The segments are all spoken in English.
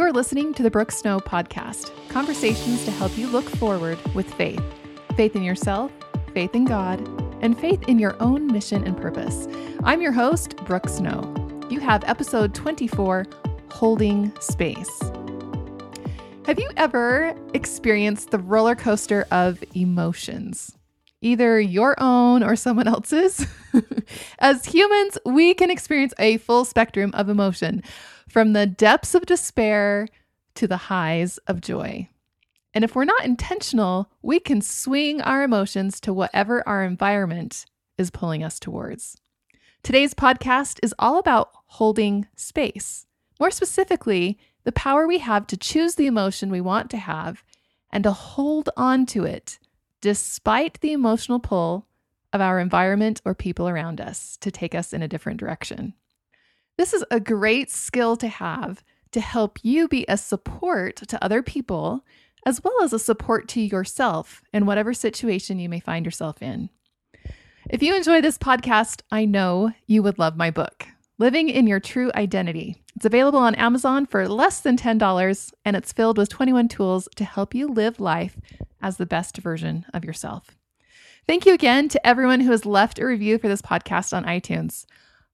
You're listening to the Brooke Snow Podcast conversations to help you look forward with faith faith in yourself, faith in God, and faith in your own mission and purpose. I'm your host, Brooke Snow. You have episode 24 Holding Space. Have you ever experienced the roller coaster of emotions? Either your own or someone else's? As humans, we can experience a full spectrum of emotion, from the depths of despair to the highs of joy. And if we're not intentional, we can swing our emotions to whatever our environment is pulling us towards. Today's podcast is all about holding space. More specifically, the power we have to choose the emotion we want to have and to hold on to it despite the emotional pull of our environment or people around us to take us in a different direction. This is a great skill to have to help you be a support to other people as well as a support to yourself in whatever situation you may find yourself in. If you enjoy this podcast, I know you would love my book, Living in Your True Identity. It's available on Amazon for less than $10, and it's filled with 21 tools to help you live life as the best version of yourself. Thank you again to everyone who has left a review for this podcast on iTunes.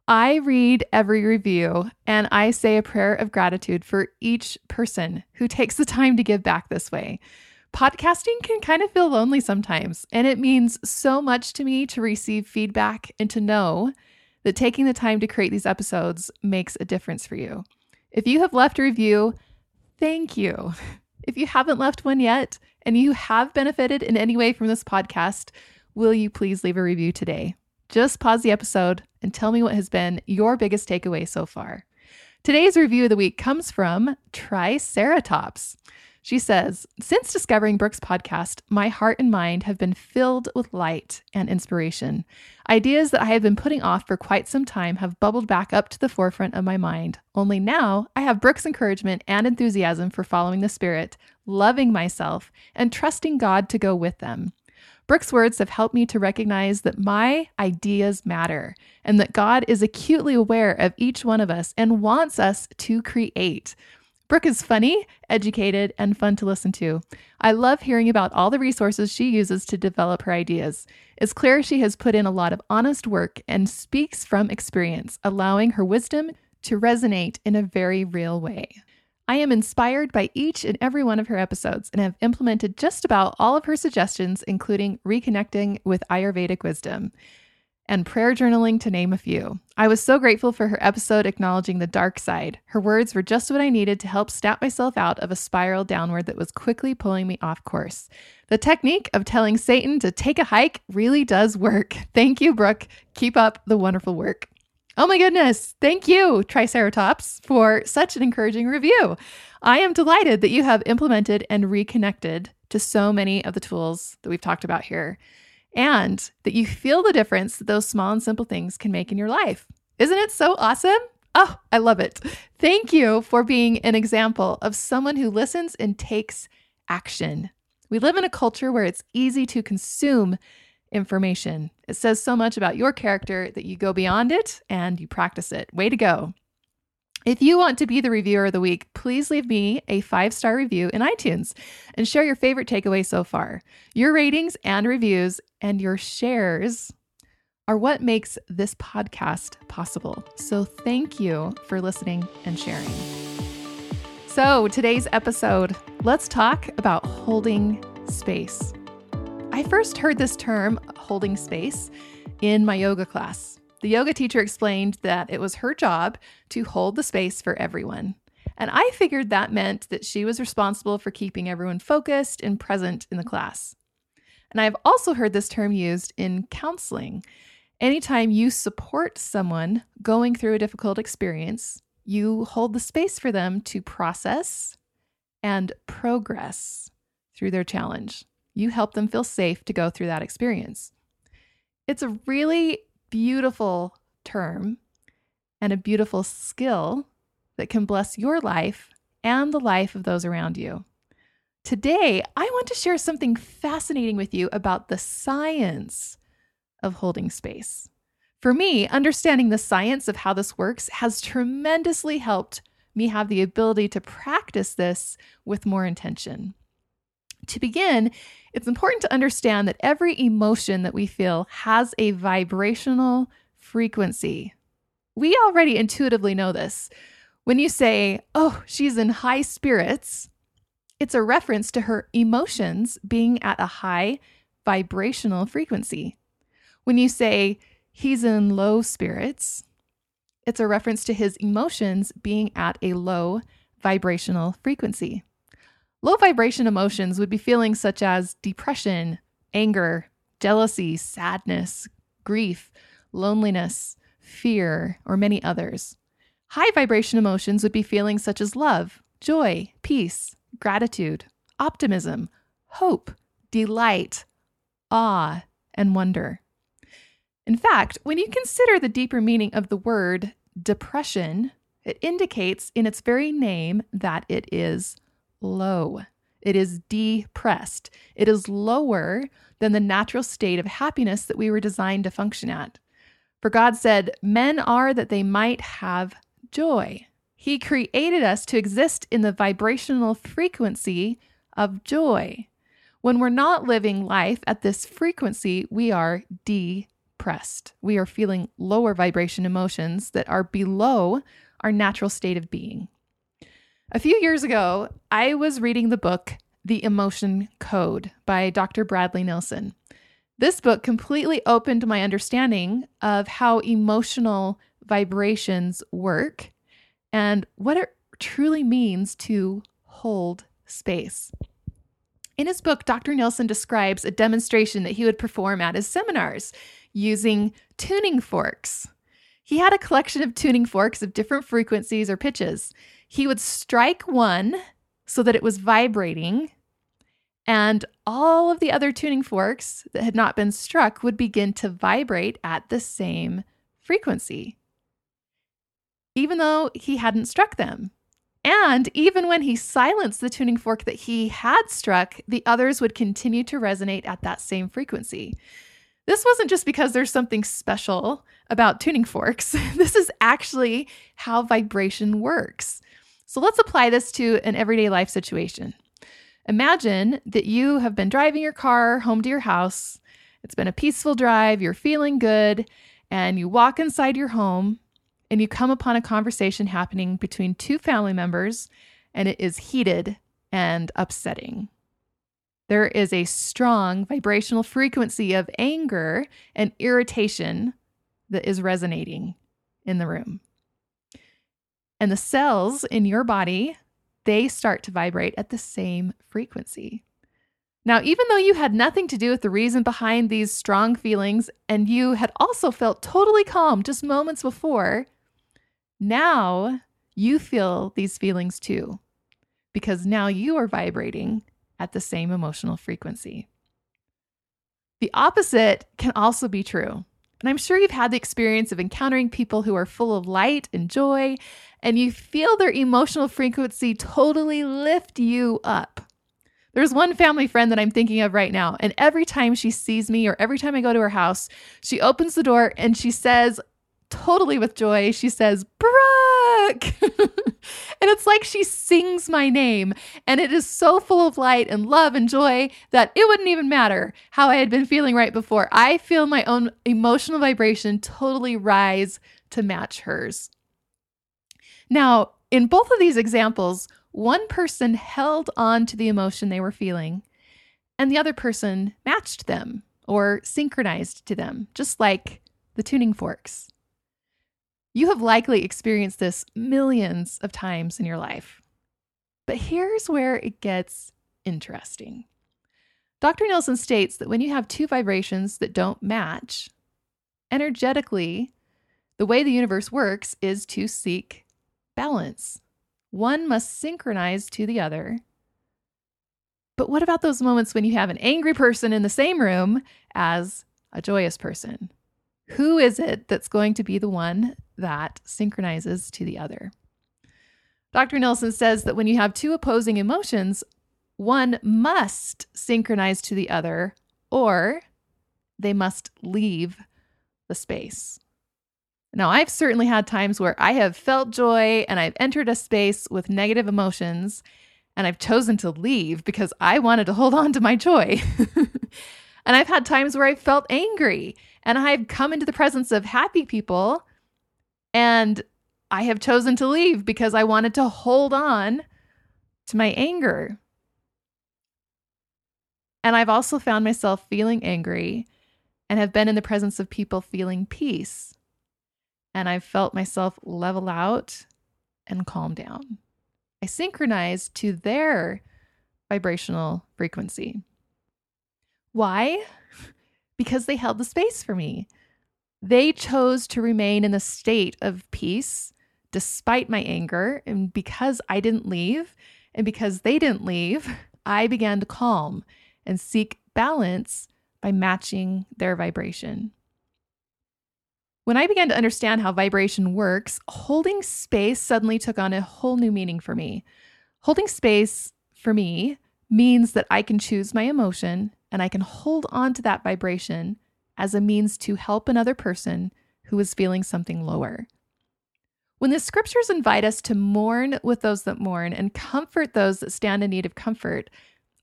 I read every review and I say a prayer of gratitude for each person who takes the time to give back this way. Podcasting can kind of feel lonely sometimes, and it means so much to me to receive feedback and to know that taking the time to create these episodes makes a difference for you. If you have left a review, thank you. If you haven't left one yet and you have benefited in any way from this podcast, will you please leave a review today? Just pause the episode and tell me what has been your biggest takeaway so far. Today's review of the week comes from Triceratops. She says, Since discovering Brooke's podcast, my heart and mind have been filled with light and inspiration. Ideas that I have been putting off for quite some time have bubbled back up to the forefront of my mind. Only now I have Brooke's encouragement and enthusiasm for following the Spirit, loving myself, and trusting God to go with them. Brooke's words have helped me to recognize that my ideas matter and that God is acutely aware of each one of us and wants us to create. Brooke is funny, educated, and fun to listen to. I love hearing about all the resources she uses to develop her ideas. It's clear she has put in a lot of honest work and speaks from experience, allowing her wisdom to resonate in a very real way. I am inspired by each and every one of her episodes and have implemented just about all of her suggestions, including reconnecting with Ayurvedic wisdom and prayer journaling, to name a few. I was so grateful for her episode acknowledging the dark side. Her words were just what I needed to help snap myself out of a spiral downward that was quickly pulling me off course. The technique of telling Satan to take a hike really does work. Thank you, Brooke. Keep up the wonderful work. Oh my goodness. Thank you, Triceratops, for such an encouraging review. I am delighted that you have implemented and reconnected to so many of the tools that we've talked about here and that you feel the difference that those small and simple things can make in your life. Isn't it so awesome? Oh, I love it. Thank you for being an example of someone who listens and takes action. We live in a culture where it's easy to consume information. It says so much about your character that you go beyond it and you practice it. Way to go. If you want to be the reviewer of the week, please leave me a five star review in iTunes and share your favorite takeaway so far. Your ratings and reviews and your shares are what makes this podcast possible. So thank you for listening and sharing. So, today's episode, let's talk about holding space. I first heard this term, holding space, in my yoga class. The yoga teacher explained that it was her job to hold the space for everyone. And I figured that meant that she was responsible for keeping everyone focused and present in the class. And I've also heard this term used in counseling. Anytime you support someone going through a difficult experience, you hold the space for them to process and progress through their challenge. You help them feel safe to go through that experience. It's a really beautiful term and a beautiful skill that can bless your life and the life of those around you. Today, I want to share something fascinating with you about the science of holding space. For me, understanding the science of how this works has tremendously helped me have the ability to practice this with more intention. To begin, it's important to understand that every emotion that we feel has a vibrational frequency. We already intuitively know this. When you say, oh, she's in high spirits, it's a reference to her emotions being at a high vibrational frequency. When you say, he's in low spirits, it's a reference to his emotions being at a low vibrational frequency. Low vibration emotions would be feelings such as depression, anger, jealousy, sadness, grief, loneliness, fear, or many others. High vibration emotions would be feelings such as love, joy, peace, gratitude, optimism, hope, delight, awe, and wonder. In fact, when you consider the deeper meaning of the word depression, it indicates in its very name that it is low. It is depressed. It is lower than the natural state of happiness that we were designed to function at. For God said, Men are that they might have joy. He created us to exist in the vibrational frequency of joy. When we're not living life at this frequency, we are depressed. We are feeling lower vibration emotions that are below our natural state of being. A few years ago, I was reading the book The Emotion Code by Dr. Bradley Nelson. This book completely opened my understanding of how emotional vibrations work and what it truly means to hold space. In his book, Dr. Nelson describes a demonstration that he would perform at his seminars using tuning forks. He had a collection of tuning forks of different frequencies or pitches. He would strike one so that it was vibrating, and all of the other tuning forks that had not been struck would begin to vibrate at the same frequency, even though he hadn't struck them. And even when he silenced the tuning fork that he had struck, the others would continue to resonate at that same frequency. This wasn't just because there's something special about tuning forks. this is actually how vibration works. So let's apply this to an everyday life situation. Imagine that you have been driving your car home to your house. It's been a peaceful drive, you're feeling good, and you walk inside your home and you come upon a conversation happening between two family members, and it is heated and upsetting. There is a strong vibrational frequency of anger and irritation that is resonating in the room. And the cells in your body, they start to vibrate at the same frequency. Now, even though you had nothing to do with the reason behind these strong feelings and you had also felt totally calm just moments before, now you feel these feelings too, because now you are vibrating at the same emotional frequency. The opposite can also be true. And I'm sure you've had the experience of encountering people who are full of light and joy, and you feel their emotional frequency totally lift you up. There's one family friend that I'm thinking of right now, and every time she sees me or every time I go to her house, she opens the door and she says, totally with joy, she says, And it's like she sings my name. And it is so full of light and love and joy that it wouldn't even matter how I had been feeling right before. I feel my own emotional vibration totally rise to match hers. Now, in both of these examples, one person held on to the emotion they were feeling, and the other person matched them or synchronized to them, just like the tuning forks. You have likely experienced this millions of times in your life. But here's where it gets interesting. Dr. Nelson states that when you have two vibrations that don't match, energetically, the way the universe works is to seek balance. One must synchronize to the other. But what about those moments when you have an angry person in the same room as a joyous person? Who is it that's going to be the one that synchronizes to the other? Dr. Nelson says that when you have two opposing emotions, one must synchronize to the other or they must leave the space. Now, I've certainly had times where I have felt joy and I've entered a space with negative emotions and I've chosen to leave because I wanted to hold on to my joy. and I've had times where I felt angry and I've come into the presence of happy people and I have chosen to leave because I wanted to hold on to my anger. And I've also found myself feeling angry and have been in the presence of people feeling peace and I've felt myself level out and calm down. I synchronize to their vibrational frequency. Why? Because they held the space for me. They chose to remain in a state of peace despite my anger. And because I didn't leave and because they didn't leave, I began to calm and seek balance by matching their vibration. When I began to understand how vibration works, holding space suddenly took on a whole new meaning for me. Holding space for me means that I can choose my emotion and I can hold on to that vibration as a means to help another person who is feeling something lower. When the scriptures invite us to mourn with those that mourn and comfort those that stand in need of comfort,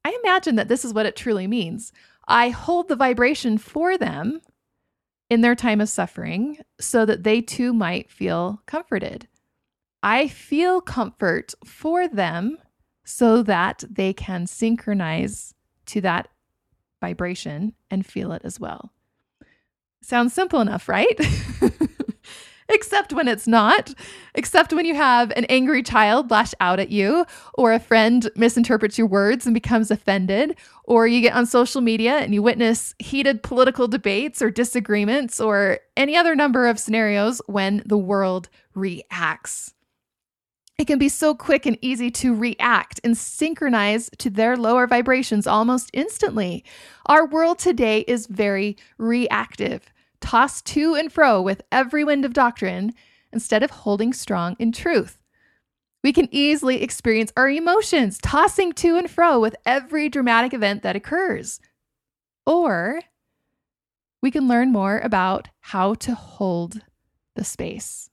I imagine that this is what it truly means. I hold the vibration for them in their time of suffering so that they too might feel comforted. I feel comfort for them so that they can synchronize to that vibration and feel it as well. Sounds simple enough, right? except when it's not, except when you have an angry child lash out at you, or a friend misinterprets your words and becomes offended, or you get on social media and you witness heated political debates or disagreements, or any other number of scenarios when the world reacts. It can be so quick and easy to react and synchronize to their lower vibrations almost instantly. Our world today is very reactive tossed to and fro with every wind of doctrine instead of holding strong in truth. We can easily experience our emotions tossing to and fro with every dramatic event that occurs. Or we can learn more about how to hold the space.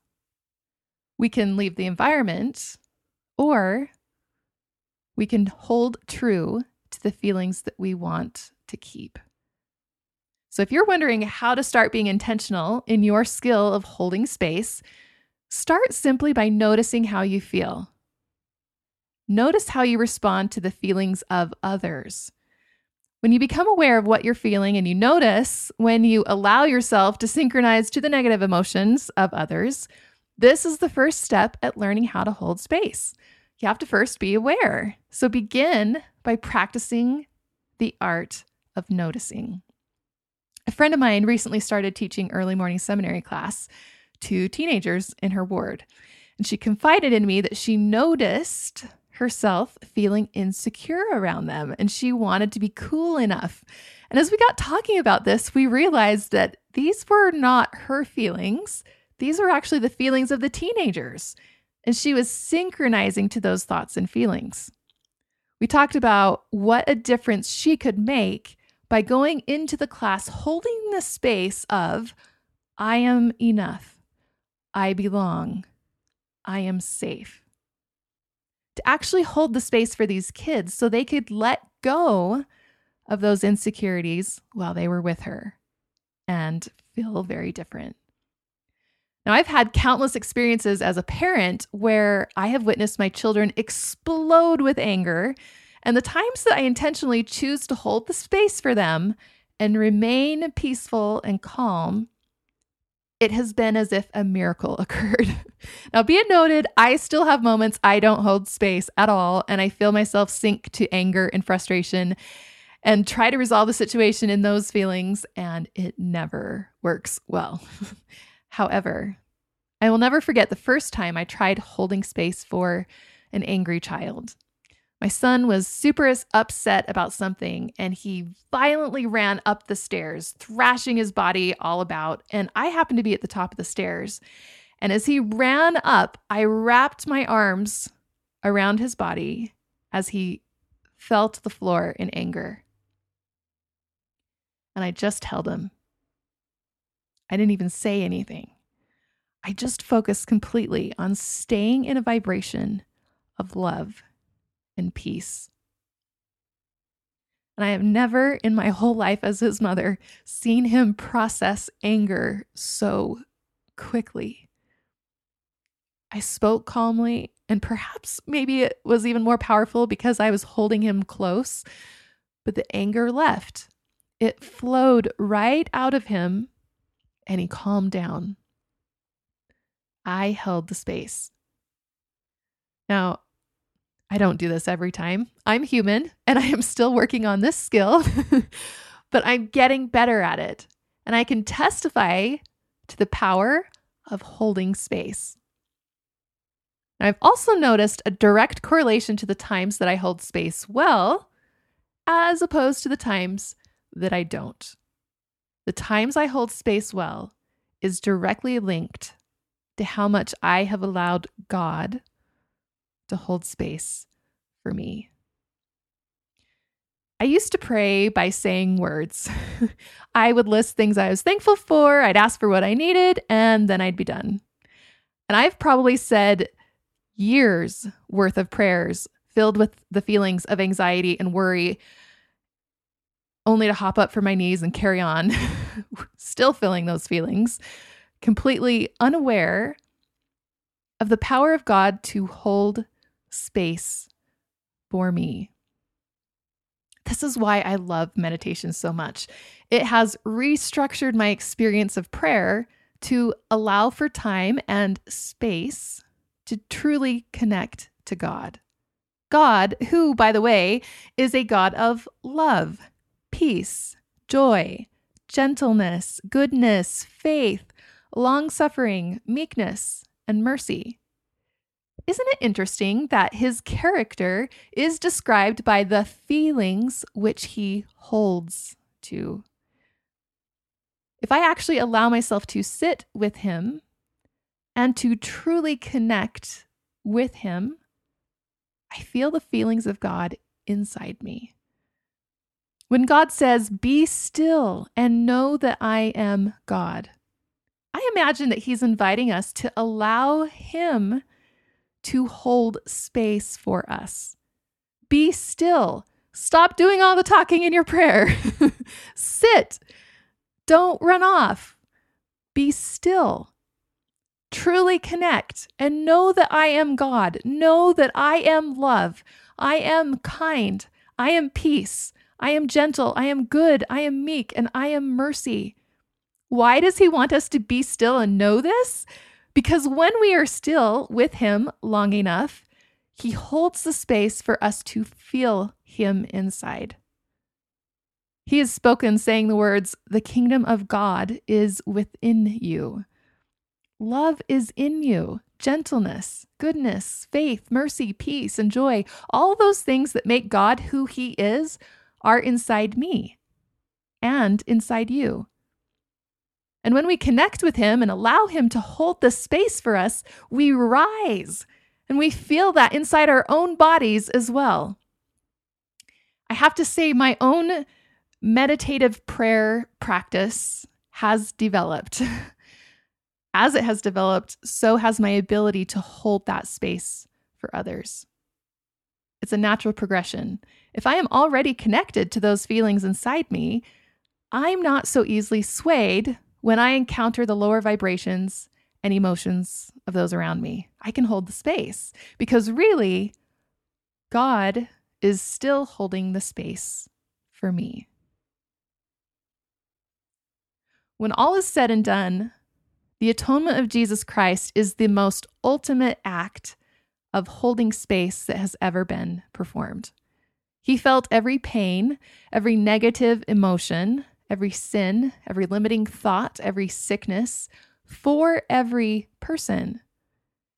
We can leave the environment, or we can hold true to the feelings that we want to keep. So, if you're wondering how to start being intentional in your skill of holding space, start simply by noticing how you feel. Notice how you respond to the feelings of others. When you become aware of what you're feeling and you notice when you allow yourself to synchronize to the negative emotions of others, this is the first step at learning how to hold space. You have to first be aware. So begin by practicing the art of noticing. A friend of mine recently started teaching early morning seminary class to teenagers in her ward. And she confided in me that she noticed herself feeling insecure around them and she wanted to be cool enough. And as we got talking about this, we realized that these were not her feelings, these were actually the feelings of the teenagers. And she was synchronizing to those thoughts and feelings. We talked about what a difference she could make by going into the class holding the space of, I am enough, I belong, I am safe. To actually hold the space for these kids so they could let go of those insecurities while they were with her and feel very different. Now, I've had countless experiences as a parent where I have witnessed my children explode with anger and the times that I intentionally choose to hold the space for them and remain peaceful and calm, it has been as if a miracle occurred. now, be it noted, I still have moments I don't hold space at all, and I feel myself sink to anger and frustration and try to resolve the situation in those feelings, and it never works well. However, I will never forget the first time I tried holding space for an angry child. My son was super upset about something and he violently ran up the stairs, thrashing his body all about. And I happened to be at the top of the stairs. And as he ran up, I wrapped my arms around his body as he fell to the floor in anger. And I just held him. I didn't even say anything. I just focused completely on staying in a vibration of love and peace. And I have never in my whole life as his mother seen him process anger so quickly. I spoke calmly, and perhaps maybe it was even more powerful because I was holding him close, but the anger left. It flowed right out of him, and he calmed down. I held the space. Now, I don't do this every time. I'm human and I am still working on this skill, but I'm getting better at it. And I can testify to the power of holding space. I've also noticed a direct correlation to the times that I hold space well, as opposed to the times that I don't. The times I hold space well is directly linked to how much I have allowed God to hold space for me. I used to pray by saying words. I would list things I was thankful for, I'd ask for what I needed, and then I'd be done. And I've probably said years worth of prayers filled with the feelings of anxiety and worry, only to hop up from my knees and carry on, still feeling those feelings, completely unaware of the power of God to hold space for me. This is why I love meditation so much. It has restructured my experience of prayer to allow for time and space to truly connect to God. God, who, by the way, is a God of love, peace, joy, gentleness, goodness, faith, long suffering, meekness, and mercy. Isn't it interesting that his character is described by the feelings which he holds to? If I actually allow myself to sit with him and to truly connect with him, I feel the feelings of God inside me. When God says, Be still and know that I am God, I imagine that He's inviting us to allow Him to hold space for us. Be still. Stop doing all the talking in your prayer. Sit. Don't run off. Be still. Truly connect and know that I am God. Know that I am love. I am kind. I am peace. I am gentle. I am good. I am meek. And I am mercy. Why does he want us to be still and know this? Because when we are still with Him long enough, He holds the space for us to feel Him inside. He has spoken, saying the words, The kingdom of God is within you. Love is in you, gentleness, goodness, faith, mercy, peace, and joy. All those things that make God who He is are inside me and inside you. And when we connect with Him and allow Him to hold the space for us, we rise and we feel that inside our own bodies as well. I have to say, my own meditative prayer practice has developed. As it has developed, so has my ability to hold that space for others. It's a natural progression. If I am already connected to those feelings inside me, I'm not so easily swayed when I encounter the lower vibrations and emotions of those around me, I can hold the space because really, God is still holding the space for me. When all is said and done, the atonement of Jesus Christ is the most ultimate act of holding space that has ever been performed. He felt every pain, every negative emotion, every sin, every limiting thought, every sickness for every person.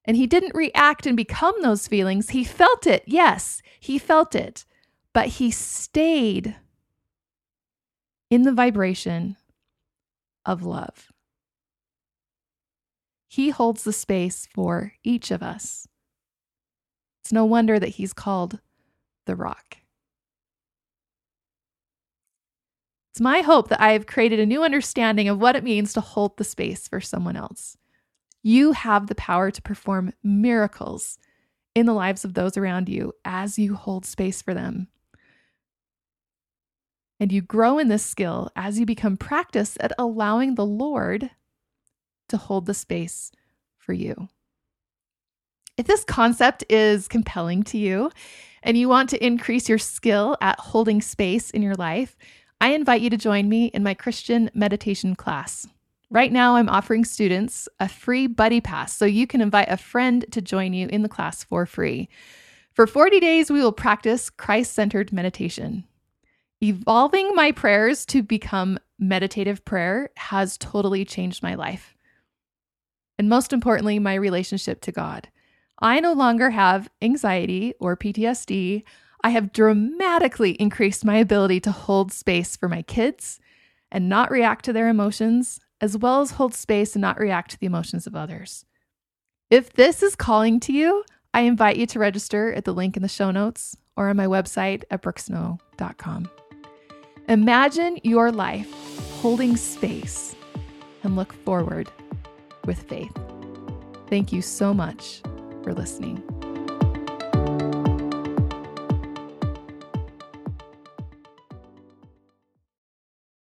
And he didn't react and become those feelings. He felt it. Yes, he felt it. But he stayed in the vibration of love. He holds the space for each of us. It's no wonder that he's called the rock. It's my hope that I have created a new understanding of what it means to hold the space for someone else. You have the power to perform miracles in the lives of those around you as you hold space for them. And you grow in this skill as you become practiced at allowing the Lord to hold the space for you. If this concept is compelling to you and you want to increase your skill at holding space in your life, I invite you to join me in my Christian meditation class. Right now, I'm offering students a free buddy pass so you can invite a friend to join you in the class for free. For 40 days, we will practice Christ centered meditation. Evolving my prayers to become meditative prayer has totally changed my life. And most importantly, my relationship to God. I no longer have anxiety or PTSD. I have dramatically increased my ability to hold space for my kids and not react to their emotions as well as hold space and not react to the emotions of others. If this is calling to you, I invite you to register at the link in the show notes or on my website at brookesnow.com. Imagine your life holding space and look forward with faith. Thank you so much for listening.